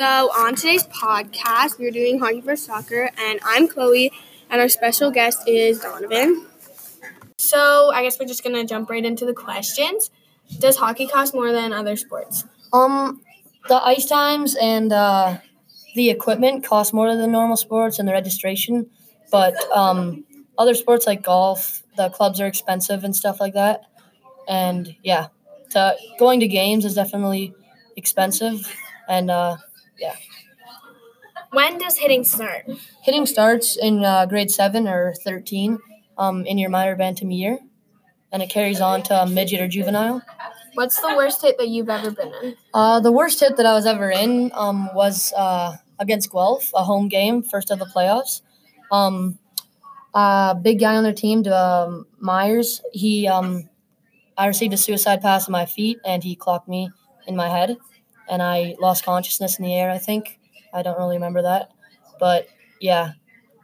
So, on today's podcast, we're doing Hockey for Soccer, and I'm Chloe, and our special guest is Donovan. So, I guess we're just gonna jump right into the questions. Does hockey cost more than other sports? Um, the ice times and uh, the equipment cost more than normal sports and the registration, but um, other sports like golf, the clubs are expensive and stuff like that. And yeah, to, going to games is definitely expensive, and uh, yeah. When does hitting start? Hitting starts in uh, grade seven or thirteen um, in your minor bantam year, and it carries on to midget or juvenile. What's the worst hit that you've ever been in? Uh, the worst hit that I was ever in um, was uh, against Guelph, a home game, first of the playoffs. Um, uh, big guy on their team, um, Myers. He, um, I received a suicide pass on my feet, and he clocked me in my head, and I lost consciousness in the air. I think I don't really remember that, but yeah.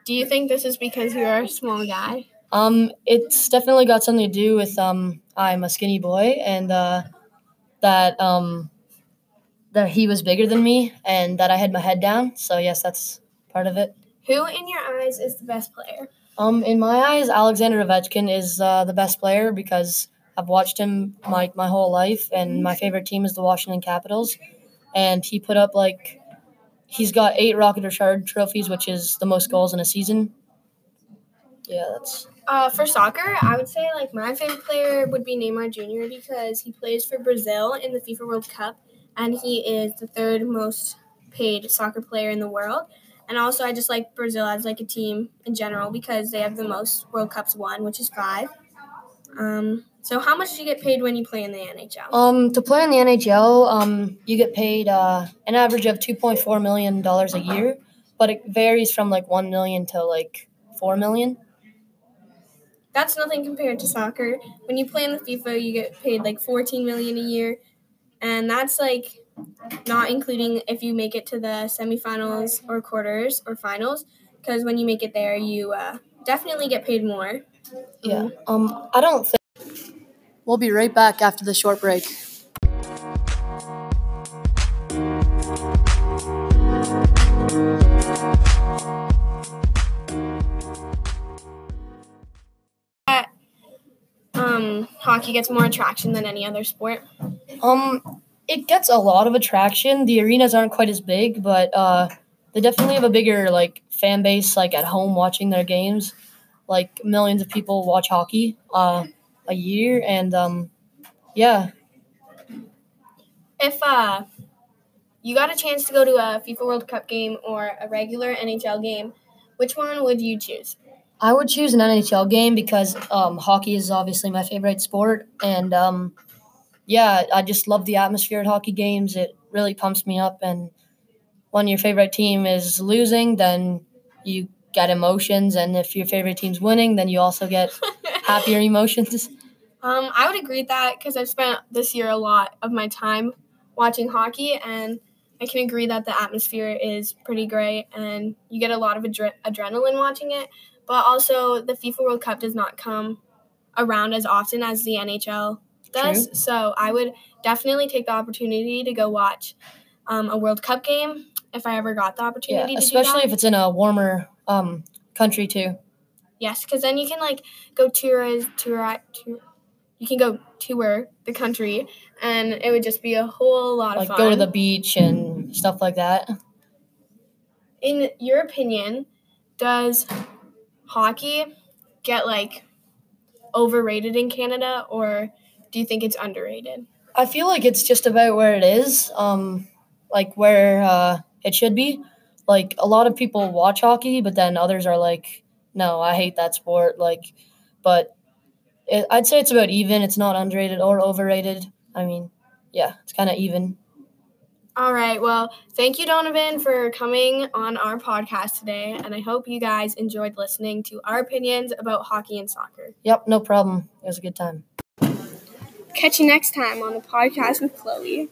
Do you think this is because you're a small guy? Um, it's definitely got something to do with um, I'm a skinny boy, and uh, that um, that he was bigger than me, and that I had my head down. So yes, that's part of it. Who, in your eyes, is the best player? Um, in my eyes, Alexander Ovechkin is uh, the best player because I've watched him my my whole life, and my favorite team is the Washington Capitals, and he put up like he's got eight Rocket Richard trophies, which is the most goals in a season. Yeah, that's. Uh, for soccer, I would say like my favorite player would be Neymar Jr. because he plays for Brazil in the FIFA World Cup, and he is the third most paid soccer player in the world. And also, I just like Brazil as like a team in general because they have the most World Cups won, which is five. Um, so, how much do you get paid when you play in the NHL? Um, to play in the NHL, um, you get paid uh, an average of two point four million dollars a year, but it varies from like one million to like four million. That's nothing compared to soccer. When you play in the FIFA, you get paid like 14 million a year, and that's like not including if you make it to the semifinals or quarters or finals. Because when you make it there, you uh, definitely get paid more. Yeah. Um, I don't think we'll be right back after the short break. Um, hockey gets more attraction than any other sport. Um, it gets a lot of attraction. The arenas aren't quite as big, but uh, they definitely have a bigger like fan base, like at home watching their games. Like millions of people watch hockey uh, a year, and um, yeah. If uh, you got a chance to go to a FIFA World Cup game or a regular NHL game, which one would you choose? I would choose an NHL game because um, hockey is obviously my favorite sport, and um, yeah, I just love the atmosphere at hockey games. It really pumps me up, and when your favorite team is losing, then you get emotions, and if your favorite team's winning, then you also get happier emotions. Um, I would agree with that because I've spent this year a lot of my time watching hockey, and I can agree that the atmosphere is pretty great, and you get a lot of adre- adrenaline watching it. But also, the FIFA World Cup does not come around as often as the NHL does. True. So I would definitely take the opportunity to go watch um, a World Cup game if I ever got the Yeah, opportunity to especially do that. if it's in a warmer um, country too. yes, because then you can like go tour tour tour. You can go tour the country, and it would just be a whole lot Like of fun. Like go to the beach and stuff like that. In your opinion, does hockey get like overrated in Canada, or do you think it's underrated? I feel like it's just about where it is, um, like where uh, it should be. Like a lot of people watch hockey, but then others are like, "No, I hate that sport." Like, but it, I'd say it's about even. It's not underrated or overrated. I mean, yeah, it's kind of even. All right. Well, thank you, Donovan, for coming on our podcast today. And I hope you guys enjoyed listening to our opinions about hockey and soccer. Yep, no problem. It was a good time. Catch you next time on the podcast with Chloe.